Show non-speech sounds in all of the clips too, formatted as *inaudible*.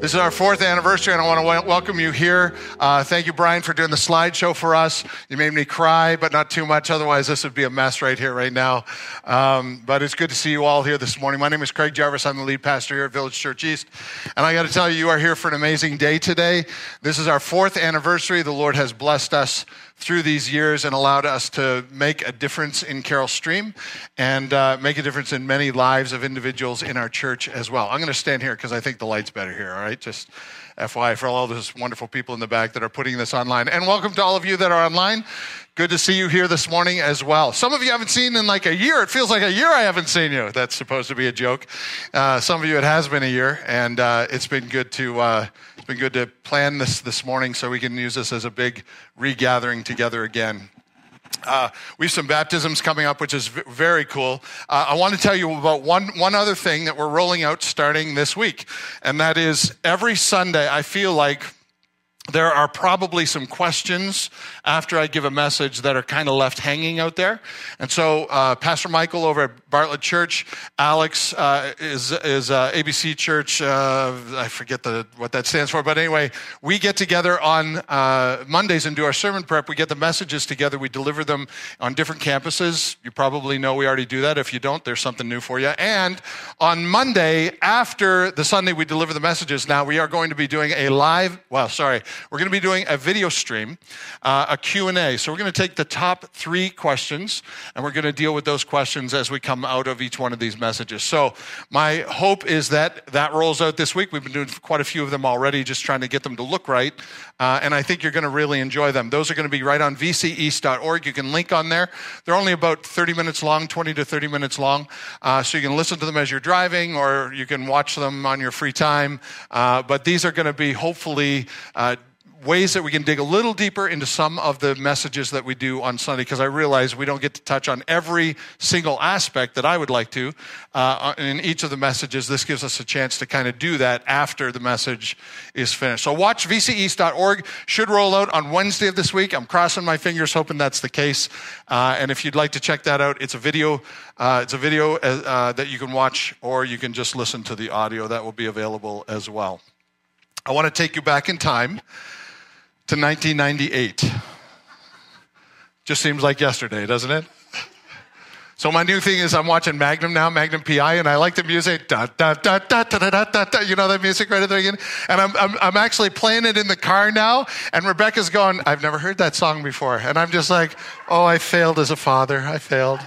This is our fourth anniversary, and I want to welcome you here. Uh, thank you, Brian, for doing the slideshow for us. You made me cry, but not too much. Otherwise, this would be a mess right here, right now. Um, but it's good to see you all here this morning. My name is Craig Jarvis. I'm the lead pastor here at Village Church East. And I got to tell you, you are here for an amazing day today. This is our fourth anniversary. The Lord has blessed us through these years and allowed us to make a difference in Carol Stream and uh, make a difference in many lives of individuals in our church as well. I'm going to stand here because I think the light's better here, all right? Just FYI for all those wonderful people in the back that are putting this online. And welcome to all of you that are online. Good to see you here this morning as well. Some of you haven't seen in like a year. It feels like a year I haven't seen you. That's supposed to be a joke. Uh, some of you it has been a year, and uh, it's been good to uh, it's been good to plan this this morning so we can use this as a big regathering together again. Uh, we have some baptisms coming up, which is v- very cool. Uh, I want to tell you about one, one other thing that we're rolling out starting this week, and that is every Sunday, I feel like there are probably some questions after I give a message that are kind of left hanging out there. And so, uh, Pastor Michael over at Bartlett Church, Alex uh, is, is uh, ABC Church, uh, I forget the, what that stands for, but anyway, we get together on uh, Mondays and do our sermon prep. We get the messages together, we deliver them on different campuses. You probably know we already do that. If you don't, there's something new for you. And on Monday, after the Sunday we deliver the messages, now we are going to be doing a live, well, sorry, we're going to be doing a video stream, uh, a Q&A. So we're going to take the top three questions, and we're going to deal with those questions as we come out of each one of these messages. So my hope is that that rolls out this week. We've been doing quite a few of them already, just trying to get them to look right. Uh, and I think you're going to really enjoy them. Those are going to be right on vceast.org. You can link on there. They're only about 30 minutes long, 20 to 30 minutes long. Uh, so you can listen to them as you're driving or you can watch them on your free time. Uh, but these are going to be hopefully uh, ways that we can dig a little deeper into some of the messages that we do on Sunday because I realize we don't get to touch on every single aspect that I would like to uh, in each of the messages. This gives us a chance to kind of do that after the message is finished. So watch vceast.org. Should roll out on Wednesday of this week. I'm crossing my fingers, hoping that's the case. Uh, and if you'd like to check that out, it's a video. Uh, it's a video uh, uh, that you can watch, or you can just listen to the audio. That will be available as well. I want to take you back in time to 1998. Just seems like yesterday, doesn't it? So my new thing is I'm watching Magnum now, Magnum PI, and I like the music. Da, da, da, da, da, da, da, da, you know that music right at the beginning? And I'm, I'm, I'm actually playing it in the car now, and Rebecca's going, I've never heard that song before. And I'm just like, oh, I failed as a father. I failed.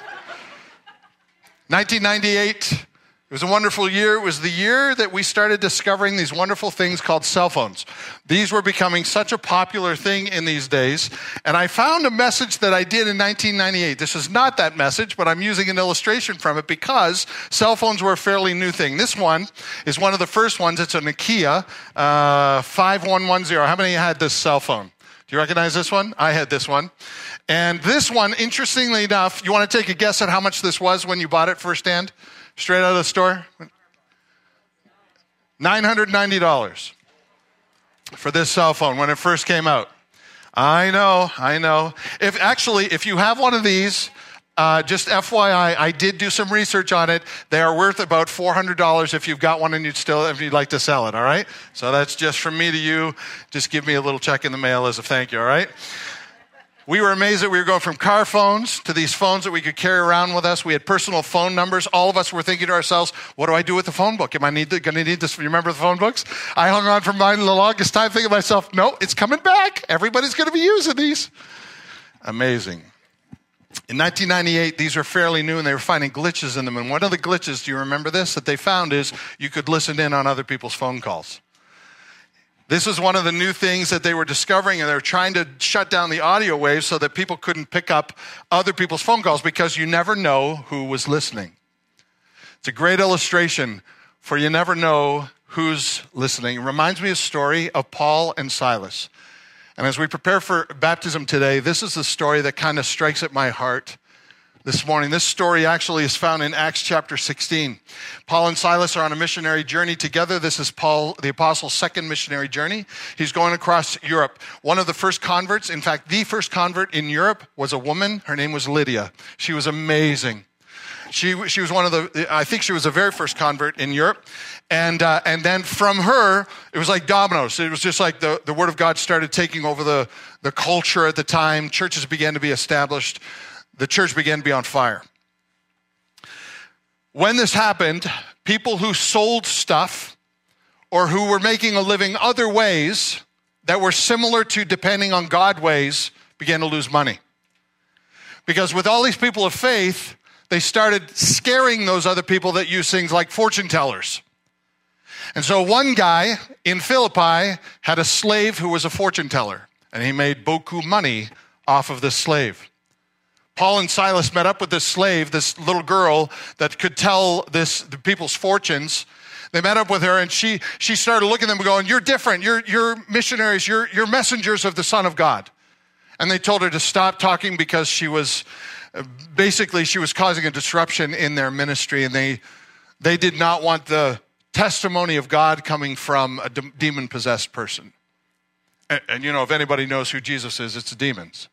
1998, it was a wonderful year. It was the year that we started discovering these wonderful things called cell phones. These were becoming such a popular thing in these days. And I found a message that I did in 1998. This is not that message, but I'm using an illustration from it because cell phones were a fairly new thing. This one is one of the first ones. It's a Nokia uh, 5110. How many had this cell phone? Do you recognize this one? I had this one. And this one, interestingly enough, you want to take a guess at how much this was when you bought it firsthand? Straight out of the store? $990 for this cell phone when it first came out. I know, I know. If actually, if you have one of these, uh, just FYI, I did do some research on it. They are worth about $400 if you've got one and you'd still, if you'd like to sell it, all right? So that's just from me to you. Just give me a little check in the mail as a thank you, all right? We were amazed that we were going from car phones to these phones that we could carry around with us. We had personal phone numbers. All of us were thinking to ourselves, what do I do with the phone book? Am I need to, need this? You remember the phone books? I hung on for mine the longest time thinking to myself, no, it's coming back. Everybody's gonna be using these. Amazing. In 1998, these were fairly new and they were finding glitches in them. And one of the glitches, do you remember this, that they found is you could listen in on other people's phone calls. This was one of the new things that they were discovering, and they were trying to shut down the audio waves so that people couldn't pick up other people's phone calls because you never know who was listening. It's a great illustration for you never know who's listening. It reminds me of a story of Paul and Silas. And as we prepare for baptism today, this is the story that kind of strikes at my heart this morning. This story actually is found in Acts chapter 16. Paul and Silas are on a missionary journey together. This is Paul, the apostle's second missionary journey. He's going across Europe. One of the first converts, in fact, the first convert in Europe was a woman. Her name was Lydia. She was amazing. She, she was one of the, I think she was the very first convert in Europe. And, uh, and then from her, it was like dominoes. It was just like the, the Word of God started taking over the, the culture at the time. Churches began to be established. The church began to be on fire. When this happened, people who sold stuff or who were making a living other ways that were similar to depending on God ways began to lose money. Because with all these people of faith, they started scaring those other people that use things like fortune tellers. And so one guy in Philippi had a slave who was a fortune teller, and he made beaucoup money off of this slave. Paul and Silas met up with this slave, this little girl that could tell this the people's fortunes. They met up with her and she she started looking at them going, You're different. You're you're missionaries, you're you're messengers of the Son of God. And they told her to stop talking because she was uh, basically she was causing a disruption in their ministry and they they did not want the testimony of God coming from a demon possessed person. And, and, you know, if anybody knows who Jesus is, it's demons.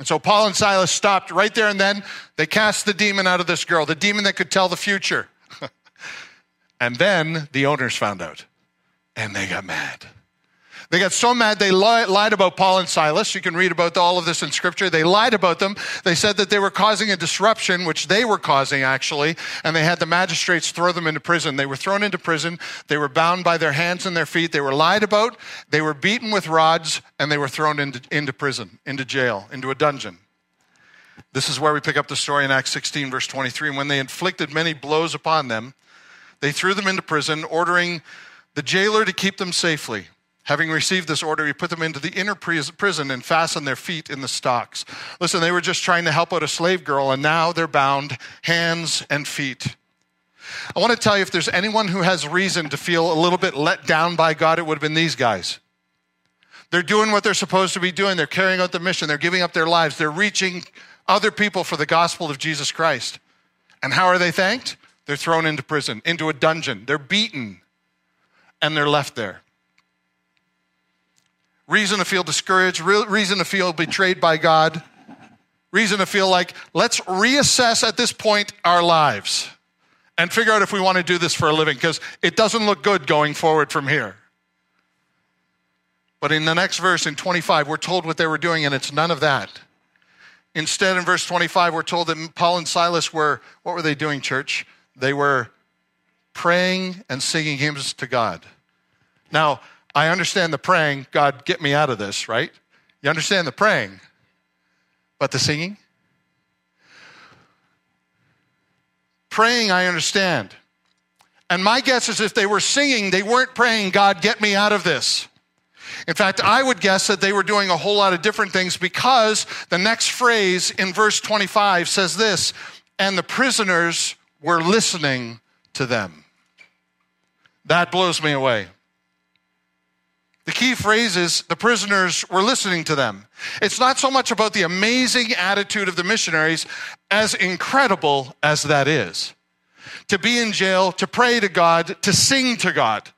And so Paul and Silas stopped right there and then. They cast the demon out of this girl, the demon that could tell the future. *laughs* and then the owners found out and they got mad. They got so mad they lied about Paul and Silas. You can read about all of this in scripture. They lied about them. They said that they were causing a disruption, which they were causing actually, and they had the magistrates throw them into prison. They were thrown into prison. They were bound by their hands and their feet. They were lied about. They were beaten with rods, and they were thrown into, into prison, into jail, into a dungeon. This is where we pick up the story in Acts 16, verse 23. And when they inflicted many blows upon them, they threw them into prison, ordering the jailer to keep them safely. Having received this order, he put them into the inner prison and fastened their feet in the stocks. Listen, they were just trying to help out a slave girl, and now they're bound hands and feet. I want to tell you if there's anyone who has reason to feel a little bit let down by God, it would have been these guys. They're doing what they're supposed to be doing, they're carrying out the mission, they're giving up their lives, they're reaching other people for the gospel of Jesus Christ. And how are they thanked? They're thrown into prison, into a dungeon, they're beaten, and they're left there reason to feel discouraged, reason to feel betrayed by God, reason to feel like, let's reassess at this point our lives and figure out if we want to do this for a living because it doesn't look good going forward from here. But in the next verse, in 25, we're told what they were doing, and it's none of that. Instead, in verse 25, we're told that Paul and Silas were, what were they doing, church? They were praying and singing hymns to God. Now, I understand the praying, God, get me out of this, right? You understand the praying, but the singing? Praying, I understand. And my guess is if they were singing, they weren't praying, God, get me out of this. In fact, I would guess that they were doing a whole lot of different things because the next phrase in verse 25 says this and the prisoners were listening to them. That blows me away. The key phrase is the prisoners were listening to them. It's not so much about the amazing attitude of the missionaries, as incredible as that is. To be in jail, to pray to God, to sing to God.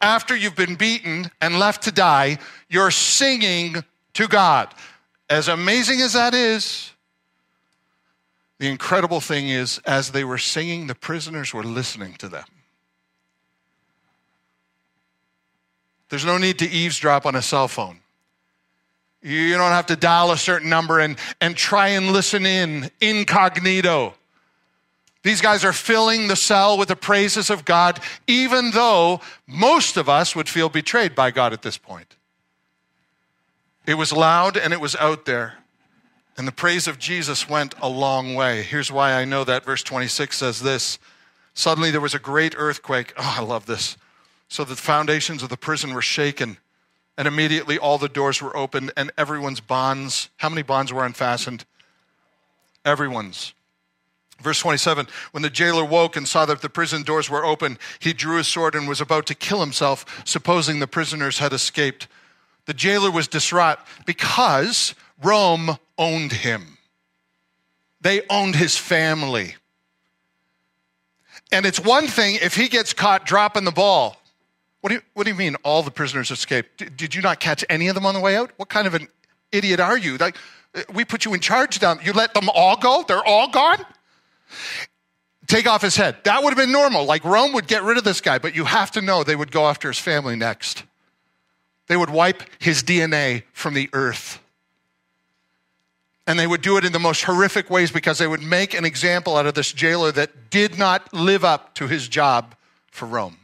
After you've been beaten and left to die, you're singing to God. As amazing as that is, the incredible thing is, as they were singing, the prisoners were listening to them. There's no need to eavesdrop on a cell phone. You don't have to dial a certain number and, and try and listen in incognito. These guys are filling the cell with the praises of God, even though most of us would feel betrayed by God at this point. It was loud and it was out there. And the praise of Jesus went a long way. Here's why I know that. Verse 26 says this Suddenly there was a great earthquake. Oh, I love this so the foundations of the prison were shaken. And immediately all the doors were opened and everyone's bonds. How many bonds were unfastened? Everyone's. Verse 27 When the jailer woke and saw that the prison doors were open, he drew his sword and was about to kill himself, supposing the prisoners had escaped. The jailer was distraught because Rome owned him, they owned his family. And it's one thing if he gets caught dropping the ball. What do you, what do you mean all the prisoners escaped? Did, did you not catch any of them on the way out? What kind of an idiot are you? Like, uh, we put you in charge down. You let them all go? They're all gone? take off his head. That would have been normal. Like Rome would get rid of this guy, but you have to know they would go after his family next. They would wipe his DNA from the earth. And they would do it in the most horrific ways because they would make an example out of this jailer that did not live up to his job for Rome.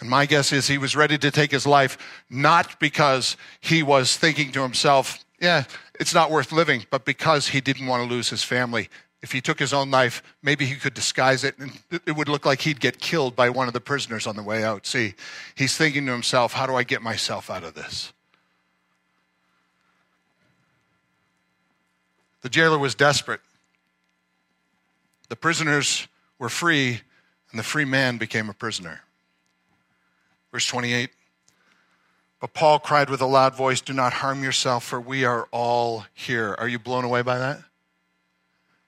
And my guess is he was ready to take his life not because he was thinking to himself, yeah, it's not worth living, but because he didn't want to lose his family. If he took his own life, maybe he could disguise it and it would look like he'd get killed by one of the prisoners on the way out. See, he's thinking to himself, how do I get myself out of this? The jailer was desperate. The prisoners were free, and the free man became a prisoner. Verse 28 But Paul cried with a loud voice, Do not harm yourself, for we are all here. Are you blown away by that?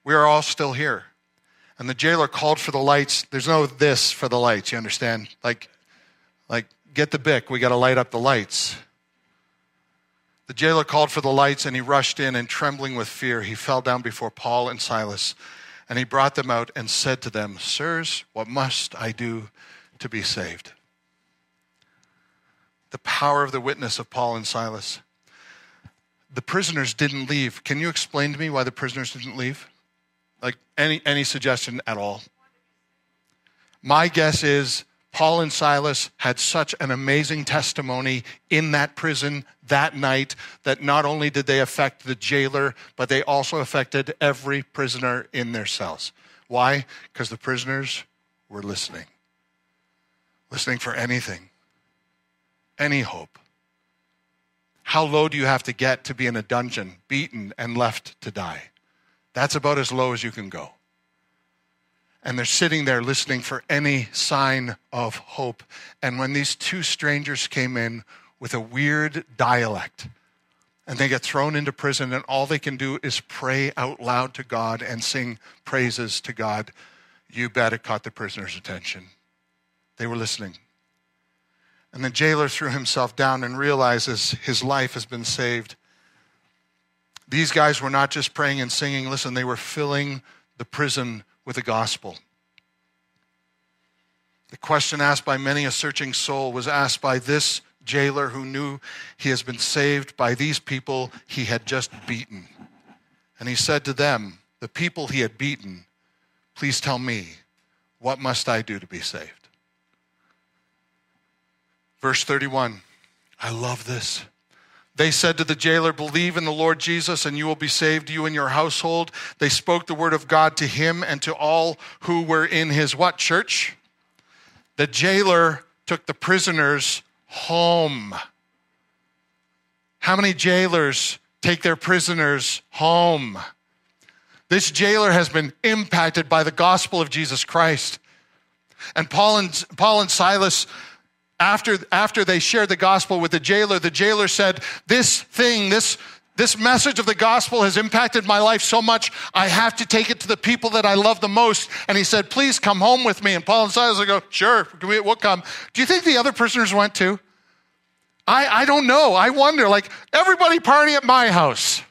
We are all still here. And the jailer called for the lights. There's no this for the lights, you understand? Like, like get the Bic, we got to light up the lights. The jailer called for the lights and he rushed in, and trembling with fear, he fell down before Paul and Silas. And he brought them out and said to them, Sirs, what must I do to be saved? The power of the witness of Paul and Silas. The prisoners didn't leave. Can you explain to me why the prisoners didn't leave? Like any, any suggestion at all? My guess is Paul and Silas had such an amazing testimony in that prison that night that not only did they affect the jailer, but they also affected every prisoner in their cells. Why? Because the prisoners were listening, listening for anything, any hope. How low do you have to get to be in a dungeon, beaten, and left to die? That's about as low as you can go and they're sitting there listening for any sign of hope. And when these two strangers came in with a weird dialect, and they get thrown into prison, and all they can do is pray out loud to God and sing praises to God, you bet it caught the prisoner's attention. They were listening. And the jailer threw himself down and realizes his life has been saved. These guys were not just praying and singing, listen, they were filling the prison with the gospel. The question asked by many a searching soul was asked by this jailer who knew he has been saved by these people he had just beaten. And he said to them, the people he had beaten, Please tell me, what must I do to be saved? Verse 31. I love this. They said to the jailer, Believe in the Lord Jesus, and you will be saved, you and your household. They spoke the word of God to him and to all who were in his what church? The jailer took the prisoners home. How many jailers take their prisoners home? This jailer has been impacted by the gospel of Jesus Christ. And Paul and, Paul and Silas after, after they shared the gospel with the jailer, the jailer said, This thing, this, this message of the gospel has impacted my life so much, I have to take it to the people that I love the most. And he said, Please come home with me. And Paul and Silas go, Sure, we'll come. Do you think the other prisoners went too? I, I don't know. I wonder. Like, everybody party at my house.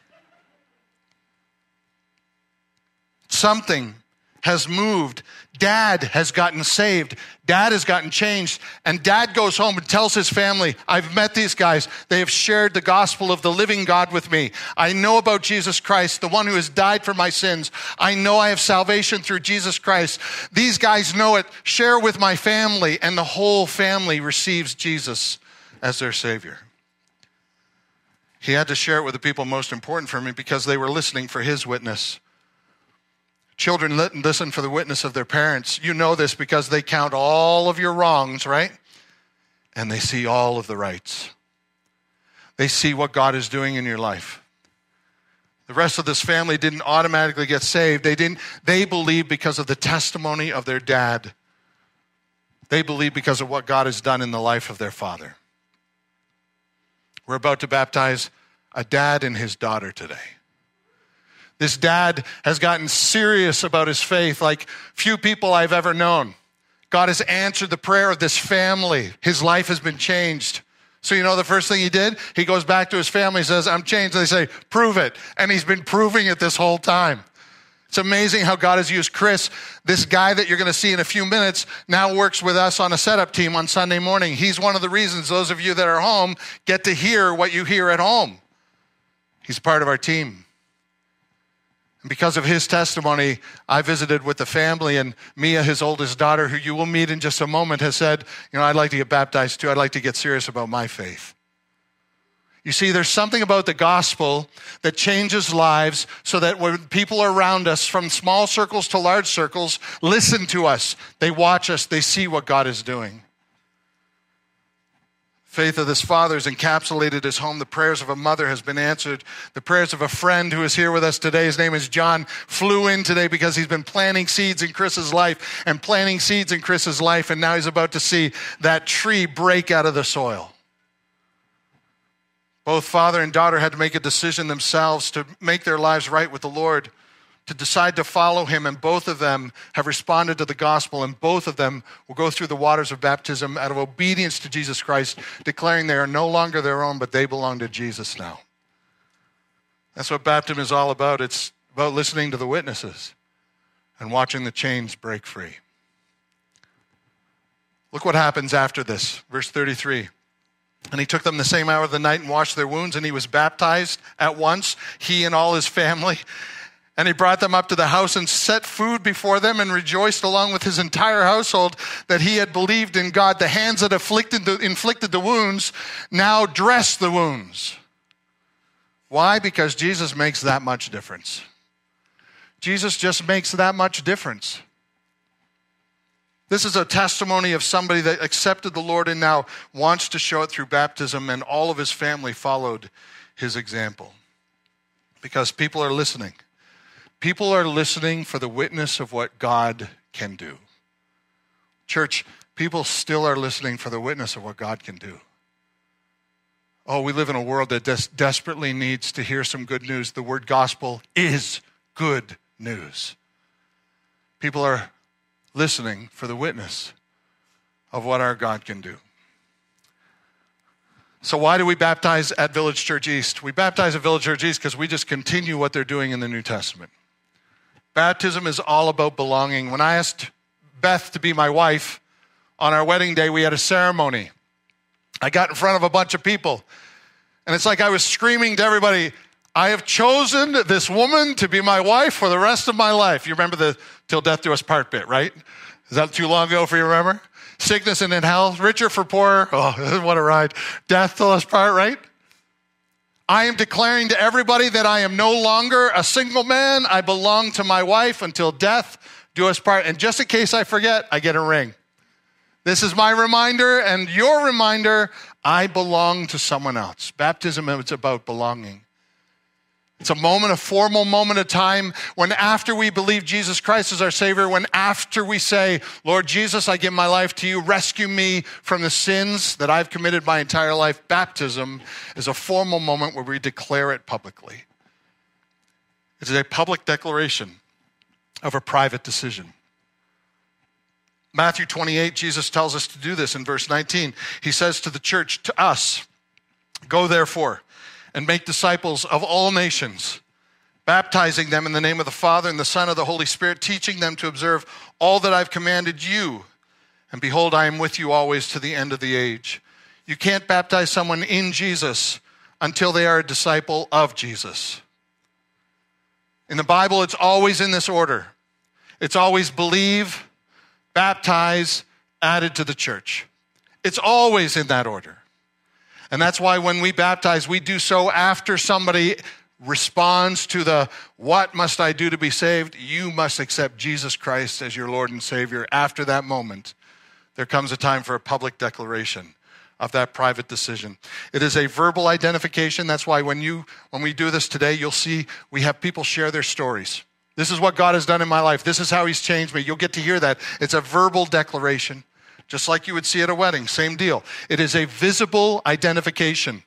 Something has moved. Dad has gotten saved. Dad has gotten changed. And dad goes home and tells his family, I've met these guys. They have shared the gospel of the living God with me. I know about Jesus Christ, the one who has died for my sins. I know I have salvation through Jesus Christ. These guys know it. Share with my family. And the whole family receives Jesus as their Savior. He had to share it with the people most important for me because they were listening for his witness. Children listen for the witness of their parents. You know this because they count all of your wrongs, right? And they see all of the rights. They see what God is doing in your life. The rest of this family didn't automatically get saved. They didn't they believed because of the testimony of their dad. They believe because of what God has done in the life of their father. We're about to baptize a dad and his daughter today. This dad has gotten serious about his faith like few people I've ever known. God has answered the prayer of this family. His life has been changed. So, you know, the first thing he did, he goes back to his family, says, I'm changed. They say, prove it. And he's been proving it this whole time. It's amazing how God has used Chris, this guy that you're going to see in a few minutes, now works with us on a setup team on Sunday morning. He's one of the reasons those of you that are home get to hear what you hear at home. He's part of our team. Because of his testimony, I visited with the family, and Mia, his oldest daughter, who you will meet in just a moment, has said, You know, I'd like to get baptized too. I'd like to get serious about my faith. You see, there's something about the gospel that changes lives so that when people around us, from small circles to large circles, listen to us, they watch us, they see what God is doing. Faith of this father has encapsulated his home. The prayers of a mother has been answered. The prayers of a friend who is here with us today, his name is John, flew in today because he's been planting seeds in Chris's life and planting seeds in Chris's life, and now he's about to see that tree break out of the soil. Both father and daughter had to make a decision themselves to make their lives right with the Lord, to decide to follow him, and both of them have responded to the gospel, and both of them will go through the waters of baptism out of obedience to Jesus Christ, declaring they are no longer their own, but they belong to Jesus now. That's what baptism is all about. It's about listening to the witnesses and watching the chains break free. Look what happens after this. Verse 33. And he took them the same hour of the night and washed their wounds, and he was baptized at once, he and all his family. And he brought them up to the house and set food before them and rejoiced along with his entire household that he had believed in God. The hands that afflicted the, inflicted the wounds now dress the wounds. Why? Because Jesus makes that much difference. Jesus just makes that much difference. This is a testimony of somebody that accepted the Lord and now wants to show it through baptism, and all of his family followed his example. Because people are listening. People are listening for the witness of what God can do. Church, people still are listening for the witness of what God can do. Oh, we live in a world that des- desperately needs to hear some good news. The word gospel is good news. People are listening for the witness of what our God can do. So, why do we baptize at Village Church East? We baptize at Village Church East because we just continue what they're doing in the New Testament. Baptism is all about belonging. When I asked Beth to be my wife on our wedding day, we had a ceremony. I got in front of a bunch of people, and it's like I was screaming to everybody, I have chosen this woman to be my wife for the rest of my life. You remember the till death do us part bit, right? Is that too long ago for you remember? Sickness and in health, richer for poorer. Oh, *laughs* what a ride. Death till us part, right? I am declaring to everybody that I am no longer a single man. I belong to my wife until death do us part. And just in case I forget, I get a ring. This is my reminder and your reminder. I belong to someone else. Baptism is about belonging. It's a moment, a formal moment of time when after we believe Jesus Christ is our Savior, when after we say, Lord Jesus, I give my life to you, rescue me from the sins that I've committed my entire life, baptism is a formal moment where we declare it publicly. It is a public declaration of a private decision. Matthew 28, Jesus tells us to do this in verse 19. He says to the church, to us, Go therefore and make disciples of all nations, baptizing them in the name of the Father and the Son of the Holy Spirit, teaching them to observe all that I've commanded you. And behold, I am with you always to the end of the age. You can't baptize someone in Jesus until they are a disciple of Jesus. In the Bible, it's always in this order it's always believe, baptize, added to the church. It's always in that order. And that's why when we baptize, we do so after somebody responds to the what must I do to be saved? You must accept Jesus Christ as your Lord and Savior. After that moment, there comes a time for a public declaration of that private decision. It is a verbal identification. That's why when you when we do this today, you'll see we have people share their stories. This is what God has done in my life. This is how he's changed me. You'll get to hear that. It's a verbal declaration just like you would see at a wedding. Same deal. It is a visible identification.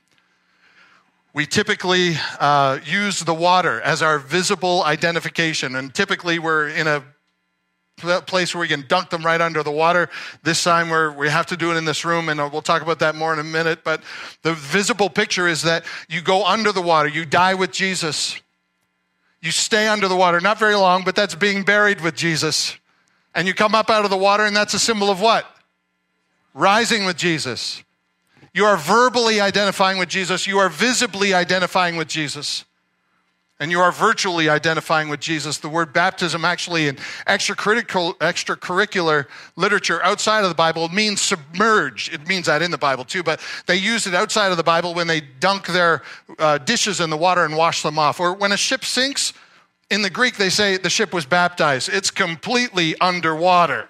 We typically uh, use the water as our visible identification, and typically we're in a place where we can dunk them right under the water. This time we we have to do it in this room, and we'll talk about that more in a minute. But the visible picture is that you go under the water, you die with Jesus. You stay under the water, not very long, but that's being buried with Jesus. And you come up out of the water, and that's a symbol of what? Rising with Jesus. You are verbally identifying with Jesus. You are visibly identifying with Jesus and you are virtually identifying with Jesus. The word baptism, actually, in extracurricular literature outside of the Bible, means submerged. It means that in the Bible too, but they use it outside of the Bible when they dunk their uh, dishes in the water and wash them off. Or when a ship sinks, in the Greek, they say the ship was baptized. It's completely underwater.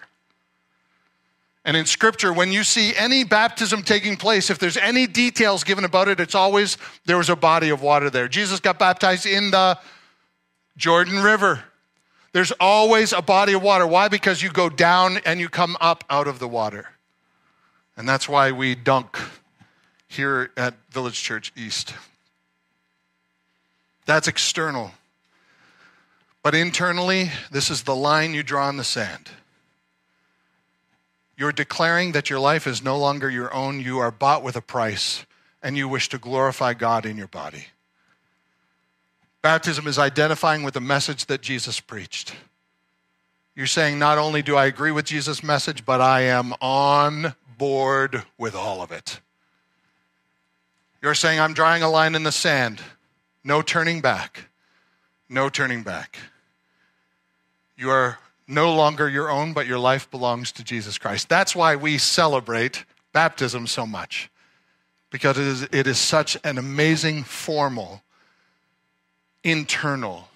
And in scripture, when you see any baptism taking place, if there's any details given about it, it's always there was a body of water there. Jesus got baptized in the Jordan River. There's always a body of water. Why? Because you go down and you come up out of the water. And that's why we dunk here at Village Church East. That's external. But internally, this is the line you draw in the sand. You're declaring that your life is no longer your own. You are bought with a price, and you wish to glorify God in your body. Baptism is identifying with the message that Jesus preached. You're saying, not only do I agree with Jesus' message, but I am on board with all of it. You're saying, I'm drawing a line in the sand. No turning back. No turning back. You are no longer your own, but your life belongs to Jesus Christ. That's why we celebrate baptism so much, because it is, it is such an amazing, formal, internal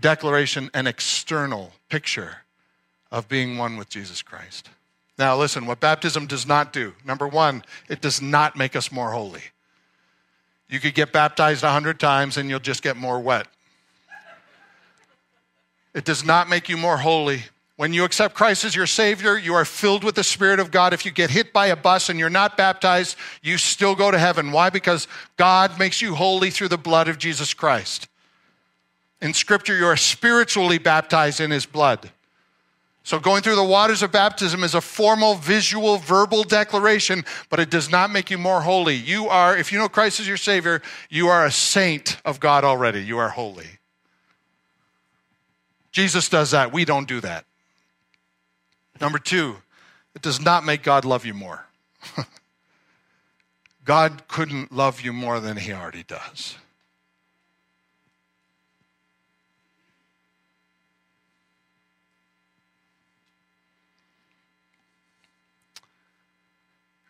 declaration and external picture of being one with Jesus Christ. Now, listen, what baptism does not do number one, it does not make us more holy. You could get baptized a hundred times and you'll just get more wet. It does not make you more holy. When you accept Christ as your Savior, you are filled with the Spirit of God. If you get hit by a bus and you're not baptized, you still go to heaven. Why? Because God makes you holy through the blood of Jesus Christ. In Scripture, you are spiritually baptized in His blood. So, going through the waters of baptism is a formal, visual, verbal declaration, but it does not make you more holy. You are, if you know Christ as your Savior, you are a saint of God already. You are holy. Jesus does that. We don't do that. Number two, it does not make God love you more. *laughs* God couldn't love you more than he already does.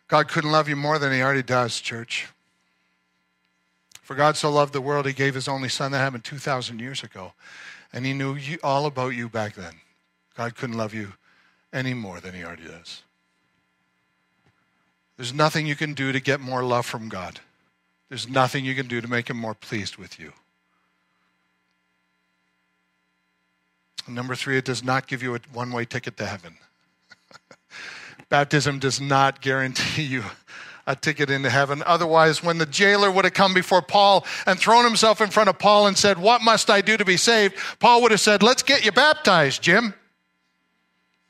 God couldn't love you more than he already does, church. For God so loved the world, he gave his only son. That happened 2,000 years ago. And he knew you, all about you back then. God couldn't love you any more than he already does. There's nothing you can do to get more love from God. There's nothing you can do to make him more pleased with you. And number three, it does not give you a one way ticket to heaven. *laughs* Baptism does not guarantee you a ticket into heaven. Otherwise, when the jailer would have come before Paul and thrown himself in front of Paul and said, What must I do to be saved? Paul would have said, Let's get you baptized, Jim.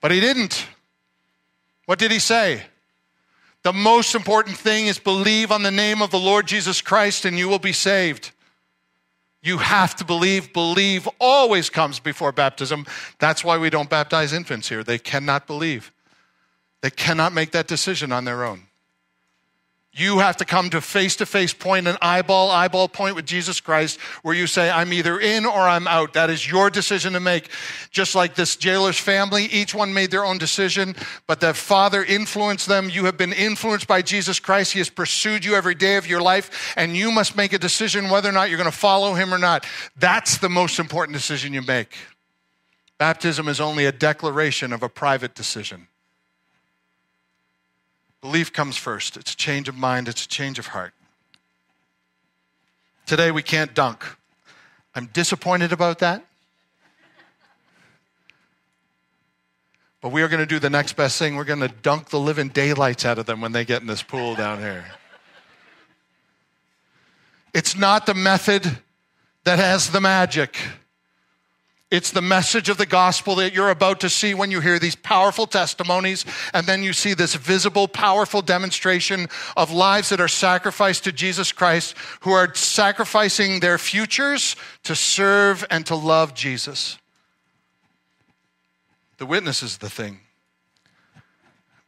But he didn't. What did he say? The most important thing is believe on the name of the Lord Jesus Christ and you will be saved. You have to believe. Believe always comes before baptism. That's why we don't baptize infants here. They cannot believe, they cannot make that decision on their own. You have to come to face to face point, an eyeball, eyeball point with Jesus Christ, where you say, I'm either in or I'm out. That is your decision to make. Just like this jailer's family, each one made their own decision, but the Father influenced them. You have been influenced by Jesus Christ. He has pursued you every day of your life, and you must make a decision whether or not you're going to follow him or not. That's the most important decision you make. Baptism is only a declaration of a private decision. Belief comes first. It's a change of mind, it's a change of heart. Today we can't dunk. I'm disappointed about that. But we are going to do the next best thing. We're going to dunk the living daylights out of them when they get in this pool down here. It's not the method that has the magic. It's the message of the gospel that you're about to see when you hear these powerful testimonies, and then you see this visible, powerful demonstration of lives that are sacrificed to Jesus Christ, who are sacrificing their futures to serve and to love Jesus. The witness is the thing.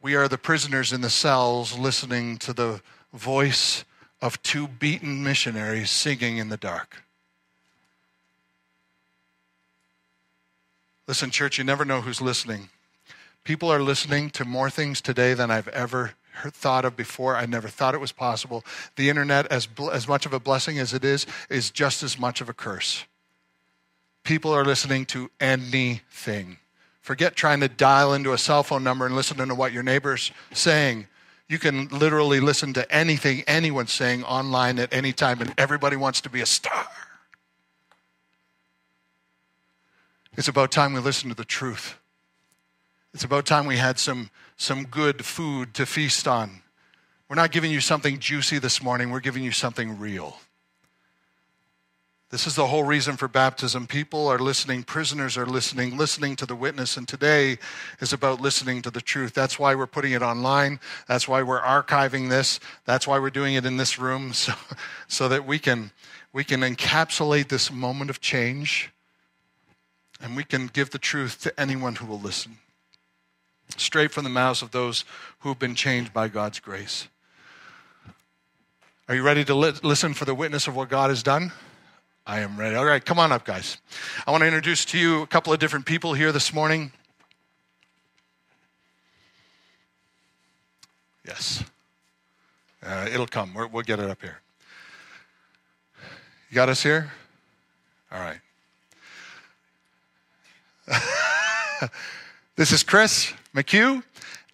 We are the prisoners in the cells listening to the voice of two beaten missionaries singing in the dark. Listen, church, you never know who's listening. People are listening to more things today than I've ever thought of before. I never thought it was possible. The internet, as, as much of a blessing as it is, is just as much of a curse. People are listening to anything. Forget trying to dial into a cell phone number and listen to what your neighbor's saying. You can literally listen to anything anyone's saying online at any time, and everybody wants to be a star. It's about time we listen to the truth. It's about time we had some, some good food to feast on. We're not giving you something juicy this morning, we're giving you something real. This is the whole reason for baptism. People are listening, prisoners are listening, listening to the witness, and today is about listening to the truth. That's why we're putting it online. That's why we're archiving this. That's why we're doing it in this room, *laughs* so, so that we can, we can encapsulate this moment of change and we can give the truth to anyone who will listen. Straight from the mouths of those who have been changed by God's grace. Are you ready to li- listen for the witness of what God has done? I am ready. All right, come on up, guys. I want to introduce to you a couple of different people here this morning. Yes. Uh, it'll come. we will get it up here. You got us here? All right. *laughs* this is Chris McHugh.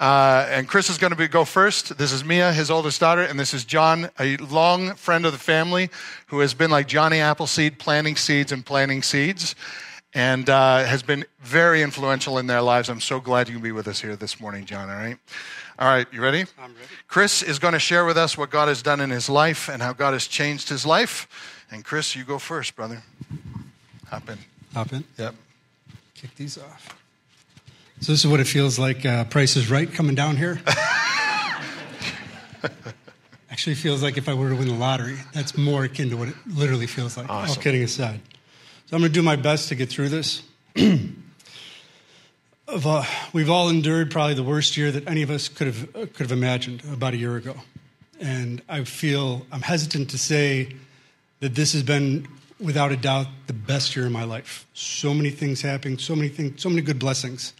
Uh, and Chris is going to be, go first. This is Mia, his oldest daughter, and this is John, a long friend of the family who has been like Johnny Appleseed, planting seeds and planting seeds, and uh, has been very influential in their lives. I'm so glad you can be with us here this morning, John. All right. All right, you ready? I'm ready. Chris is going to share with us what God has done in his life and how God has changed his life. And Chris, you go first, brother. Hop in. Hop in? Yep. Kick these off. So this is what it feels like. Uh, Price is Right coming down here. *laughs* Actually, feels like if I were to win the lottery. That's more akin to what it literally feels like. Awesome. All kidding aside. So I'm going to do my best to get through this. *clears throat* of, uh, we've all endured probably the worst year that any of us could have uh, could have imagined about a year ago, and I feel I'm hesitant to say that this has been without a doubt the best year of my life. So many things happening, so many things, so many good blessings.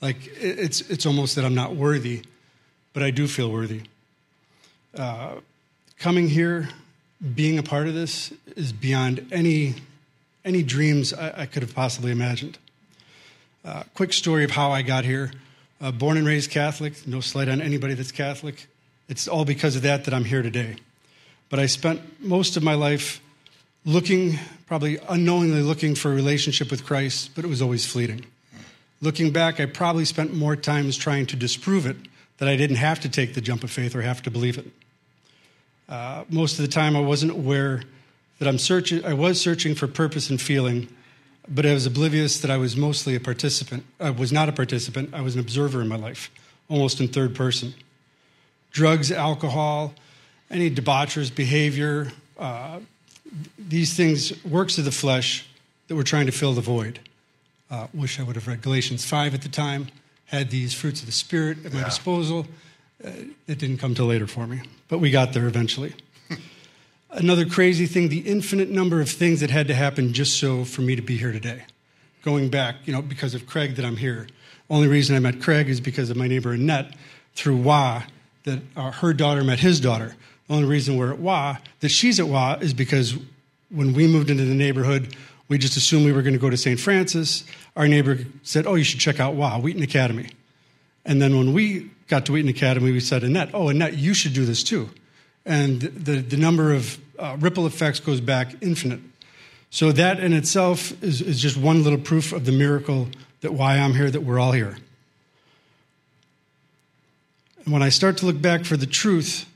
Like it's it's almost that I'm not worthy, but I do feel worthy. Uh, coming here, being a part of this is beyond any any dreams I, I could have possibly imagined. Uh, quick story of how I got here. Uh, born and raised Catholic. No slight on anybody that's Catholic. It's all because of that that I'm here today. But I spent most of my life looking, probably unknowingly looking for a relationship with Christ, but it was always fleeting. Looking back, I probably spent more times trying to disprove it that I didn't have to take the jump of faith or have to believe it. Uh, most of the time, I wasn't aware that I'm searching. I was searching for purpose and feeling, but I was oblivious that I was mostly a participant. I was not a participant. I was an observer in my life, almost in third person. Drugs, alcohol, any debaucherous behavior, uh, these things, works of the flesh that were trying to fill the void. Uh, wish I would have read Galatians 5 at the time, had these fruits of the Spirit at my yeah. disposal. Uh, it didn't come till later for me, but we got there eventually. *laughs* Another crazy thing the infinite number of things that had to happen just so for me to be here today. Going back, you know, because of Craig that I'm here. Only reason I met Craig is because of my neighbor Annette through WA, that uh, her daughter met his daughter. The only reason we're at WA, that she's at WA, is because when we moved into the neighborhood, we just assumed we were going to go to St. Francis. Our neighbor said, Oh, you should check out WA, Wheaton Academy. And then when we got to Wheaton Academy, we said, Annette, oh, Annette, you should do this too. And the, the number of uh, ripple effects goes back infinite. So that in itself is, is just one little proof of the miracle that why I'm here, that we're all here. And when I start to look back for the truth,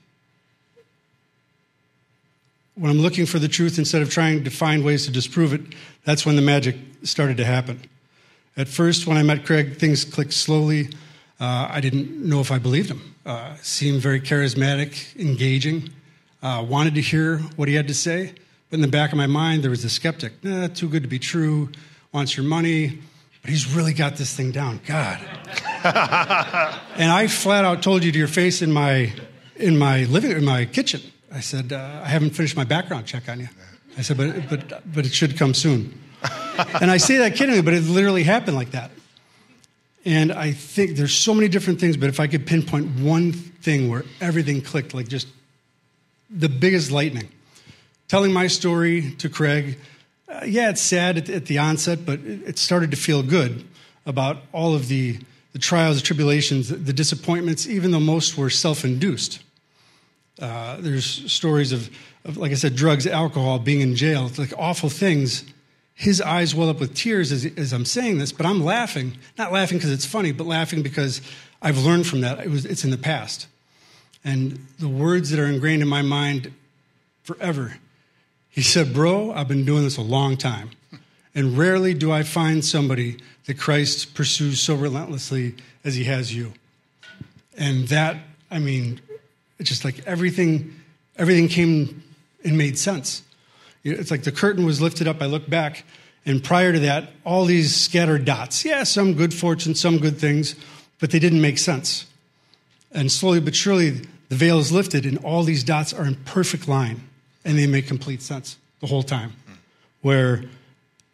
when I'm looking for the truth instead of trying to find ways to disprove it, that's when the magic started to happen. At first, when I met Craig, things clicked slowly. Uh, I didn't know if I believed him. Uh, seemed very charismatic, engaging, uh, wanted to hear what he had to say. But in the back of my mind, there was a skeptic. Nah, too good to be true, wants your money, but he's really got this thing down. God. *laughs* and I flat out told you to your face in my, in my living in my kitchen. I said, uh, I haven't finished my background check on you. I said, but, but, but it should come soon. *laughs* and I say that kiddingly, but it literally happened like that. And I think there's so many different things, but if I could pinpoint one thing where everything clicked, like just the biggest lightning. Telling my story to Craig, uh, yeah, it's sad at, at, the onset, but it, it, started to feel good about all of the, the trials, the tribulations, the, the disappointments, even though most were self induced. Uh, there's stories of, of, like I said, drugs, alcohol, being in jail, it's like awful things. His eyes well up with tears as, as I'm saying this, but I'm laughing. Not laughing because it's funny, but laughing because I've learned from that. It was, it's in the past. And the words that are ingrained in my mind forever. He said, Bro, I've been doing this a long time. And rarely do I find somebody that Christ pursues so relentlessly as he has you. And that, I mean, it's just like everything, everything came and made sense. It's like the curtain was lifted up. I look back, and prior to that, all these scattered dots. Yeah, some good fortune, some good things, but they didn't make sense. And slowly but surely, the veil is lifted, and all these dots are in perfect line, and they make complete sense the whole time. Where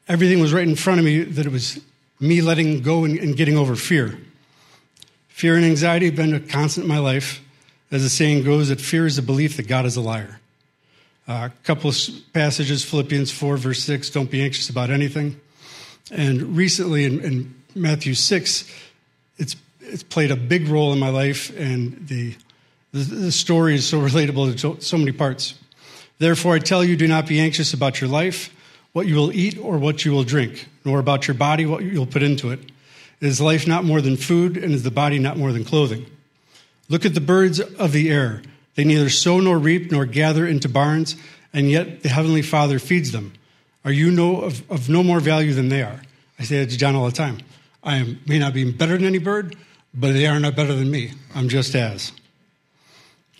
everything was right in front of me, that it was me letting go and, and getting over fear. Fear and anxiety have been a constant in my life. As the saying goes, that fear is the belief that God is a liar. Uh, a couple of passages, Philippians 4, verse 6, don't be anxious about anything. And recently in, in Matthew 6, it's it's played a big role in my life, and the, the, the story is so relatable to so many parts. Therefore, I tell you, do not be anxious about your life, what you will eat or what you will drink, nor about your body, what you'll put into it. Is life not more than food, and is the body not more than clothing? Look at the birds of the air. They neither sow nor reap nor gather into barns, and yet the Heavenly Father feeds them. Are you no, of, of no more value than they are? I say that to John all the time. I am, may not be better than any bird, but they are not better than me. I'm just as.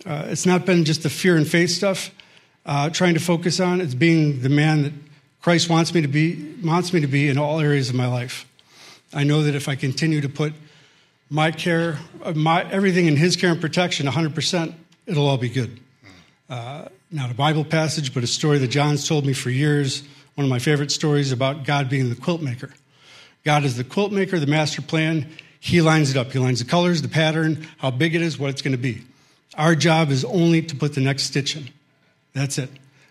Uh, it's not been just the fear and faith stuff uh, trying to focus on. It's being the man that Christ wants me to be, wants me to be in all areas of my life. I know that if I continue to put my care, my, everything in His care and protection, 100%, it'll all be good. Uh, not a Bible passage, but a story that John's told me for years. One of my favorite stories about God being the quilt maker. God is the quilt maker, the master plan. He lines it up. He lines the colors, the pattern, how big it is, what it's going to be. Our job is only to put the next stitch in. That's it.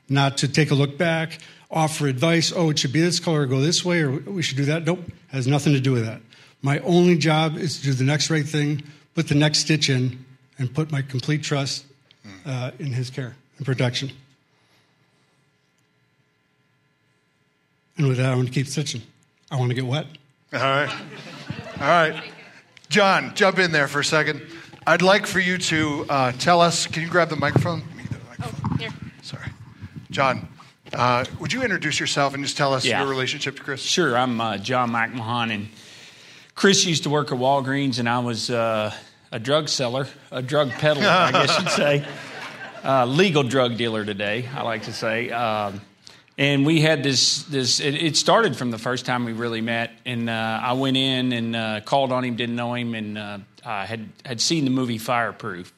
Not to take a look back, offer advice. Oh, it should be this color, go this way, or we should do that. Nope, has nothing to do with that. My only job is to do the next right thing, put the next stitch in, and put my complete trust uh, in His care and protection. And with that, I want to keep stitching. I want to get wet. All right. All right. John, jump in there for a second. I'd like for you to uh, tell us. Can you grab the microphone? Oh, here. Sorry. John, uh, would you introduce yourself and just tell us Yeah. your relationship to Chris? Sure, I'm uh, John McMahon, and Chris used to work at Walgreens, and I was uh, a drug seller, a drug peddler, I guess you'd say. *laughs* Uh, legal drug dealer today, I like to say. Um, and we had this, this it, it started from the first time we really met. And uh, I went in and uh, called on him, didn't know him, and uh, I had, had seen the movie Fireproof.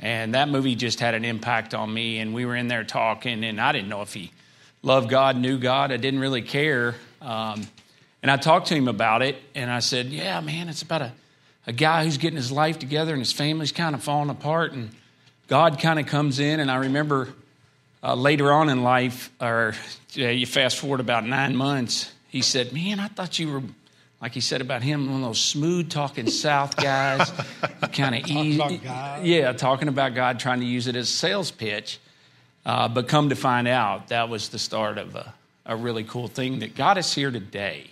And that movie just had an impact on me. And we were in there talking, and I didn't know if he loved God, knew God. I didn't really care. Um, and I talked to him about it, and I said, Yeah, man, it's about a, a guy who's getting his life together and his family's kind of falling apart, and God kind of comes in. And I remember uh, later on in life, or you fast forward about nine months, he said, Man, I thought you were, like he said about him, one of those smooth talking South guys, kind of easy. about God. Yeah, talking about God, trying to use it as a sales pitch. Uh, but come to find out, that was the start of a, a really cool thing that got us here today.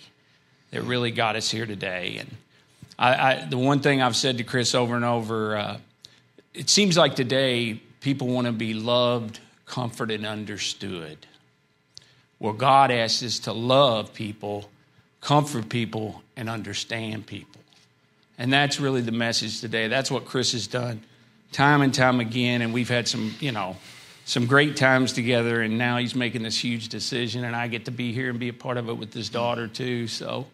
That really got us here today. And I, I, the one thing I've said to Chris over and over, uh, it seems like today people want to be loved, comforted, and understood. Well, God asks us to love people, comfort people, and understand people. And that's really the message today. That's what Chris has done time and time again. And we've had some, you know, some great times together. And now he's making this huge decision. And I get to be here and be a part of it with his daughter, too. So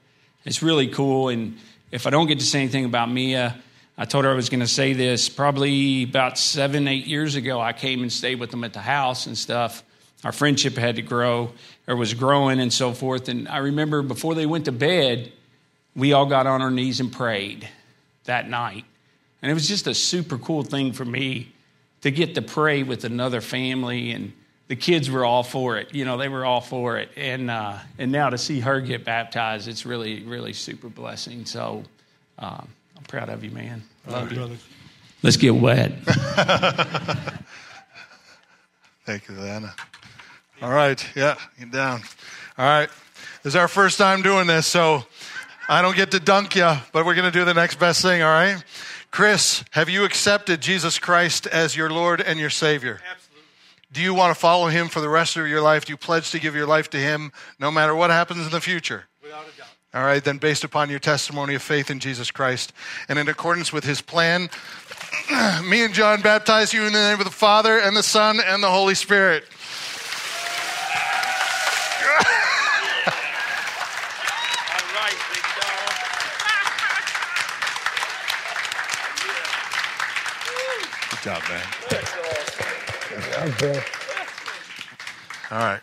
it's really cool. And if I don't get to say anything about Mia, I told her I was going to say this probably about seven, eight years ago. I came and stayed with them at the house and stuff. Our friendship had to grow or was growing and so forth. And I remember before they went to bed, we all got on our knees and prayed that night. And it was just a super cool thing for me to get to pray with another family. And the kids were all for it. You know, they were all for it. And, uh, and now to see her get baptized, it's really, really super blessing. So um, I'm proud of you, man. Love you. Brother. Let's get wet. *laughs* Thank you, Anna. All right. Yeah, get down. All right. This is our first time doing this, so I don't get to dunk you, but we're going to do the next best thing, all right? Chris, have you accepted Jesus Christ as your Lord and your Savior? Absolutely. Do you want to follow him for the rest of your life? Do you pledge to give your life to him no matter what happens in the future? Without a doubt. All right, then, based upon your testimony of faith in Jesus Christ and in accordance with his plan, *clears throat* me and John baptize you in the name of the Father and the Son and the Holy Spirit. Good job, man. All right.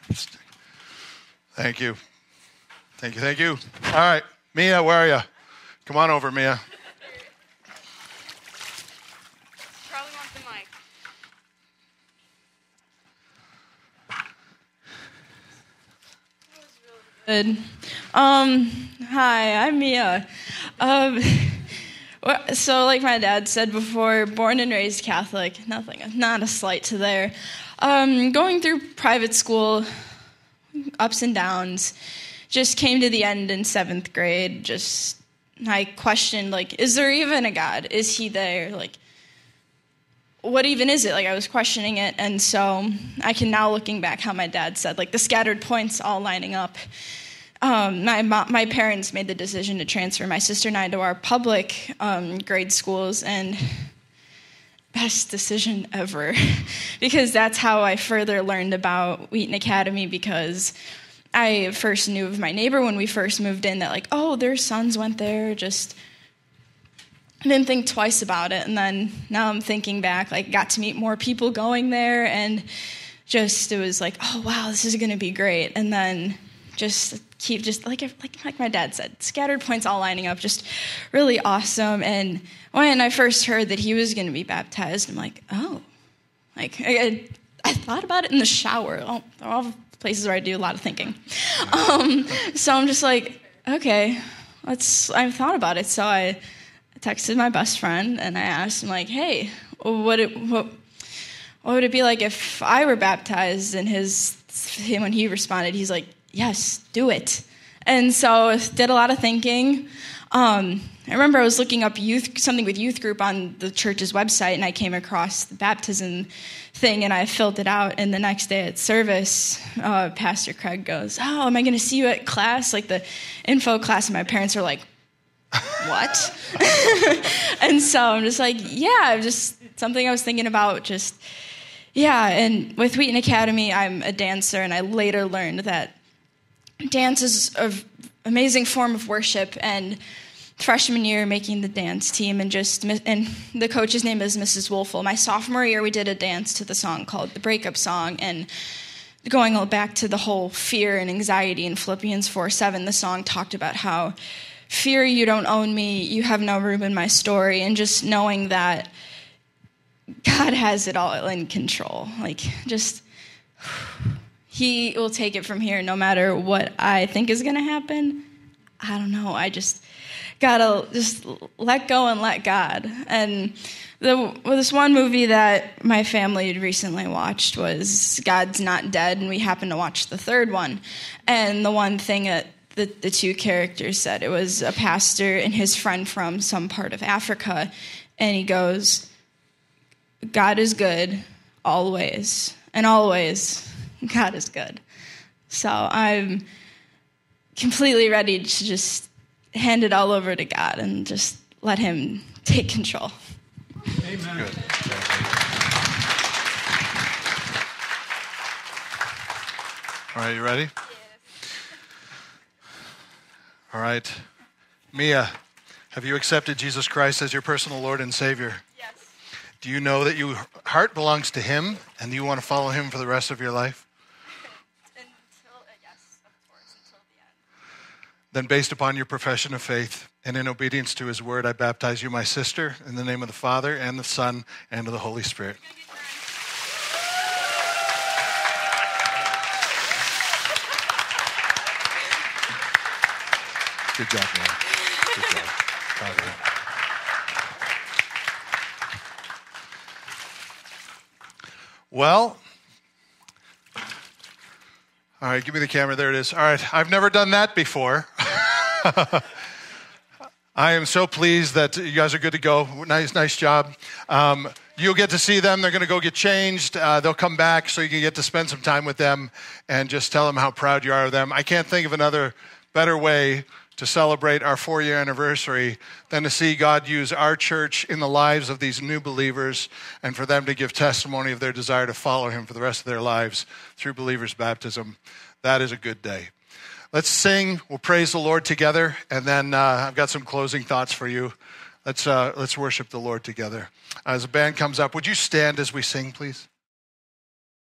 Thank you. Thank you. Thank you. All right. Mia, where are you? Come on over, Mia. Probably want the mic. That was really good. Um, hi, I'm Mia. Um, *laughs* so, like my dad said before, born and raised Catholic, nothing, not a slight to there. Um, going through private school, ups and downs, just came to the end in seventh grade. Just, I questioned, like, is there even a God? Is he there? Like, what even is it? Like, I was questioning it. And so I can now, looking back, how my dad said, like, the scattered points all lining up um, my, my parents made the decision to transfer my sister and I to our public um, grade schools, and best decision ever. *laughs* Because that's how I further learned about Wheaton Academy because I first knew of my neighbor when we first moved in that like oh their sons went there just didn't think twice about it. And then now I'm thinking back like got to meet more people going there and just it was like oh wow this is going to be great. And then just keep just like like like my dad said, scattered points all lining up, just really awesome. And when I first heard that he was going to be baptized, I'm like, oh, like I, I thought about it in the shower. All, all places where I do a lot of thinking. Um, so I'm just like, okay, let's. I thought about it, so I texted my best friend and I asked him like, hey, what it, what what would it be like if I were baptized? And his when he responded, he's like, yes, do it. And so did a lot of thinking. Um, I remember I was looking up youth something with youth group on the church's website, and I came across the baptism thing, and I filled it out. And the next day at service, uh, Pastor Craig goes, "Oh, am I going to see you at class? Like the info class?" And my parents are like, "What?" *laughs* and so I'm just like, "Yeah, just something I was thinking about." Just yeah, and with Wheaton Academy, I'm a dancer, and I later learned that dance is an amazing form of worship and freshman year making the dance team and just and the coach's name is mrs wolfel my sophomore year we did a dance to the song called the breakup song and going back to the whole fear and anxiety in philippians 4 7 the song talked about how fear you don't own me you have no room in my story and just knowing that god has it all in control like just he will take it from here no matter what I think is going to happen. I don't know. I just gotta just let go and let God. And the, well, this one movie that my family had recently watched was God's Not Dead, and we happened to watch the third one. And the one thing that the, the two characters said it was a pastor and his friend from some part of Africa, and he goes, God is good always and always, *laughs* God is good. So I'm completely ready to just hand it all over to God and just let Him take control. Amen. Good. All right, you ready? Yes. All right. Mia, have you accepted Jesus Christ as your personal Lord and Savior? Yes. Do you know that your heart belongs to Him and you want to follow Him for the rest of your life? Then, based upon your profession of faith and in obedience to His word, I baptize you, my sister, in the name of the Father and the Son and of the Holy Spirit. Good job, man. Good job. Well, all right, give me the camera. There it is. All right, I've never done that before. *laughs* *laughs* I am so pleased that you guys are good to go. Nice, nice job. Um, you'll get to see them. They're going to go get changed. Uh, they'll come back so you can get to spend some time with them and just tell them how proud you are of them. I can't think of another better way to celebrate our four year anniversary than to see God use our church in the lives of these new believers and for them to give testimony of their desire to follow Him for the rest of their lives through believers' baptism. That is a good day. Let's sing. We'll praise the Lord together, and then uh, I've got some closing thoughts for you. Let's, uh, let's worship the Lord together. As the band comes up, would you stand as we sing, please?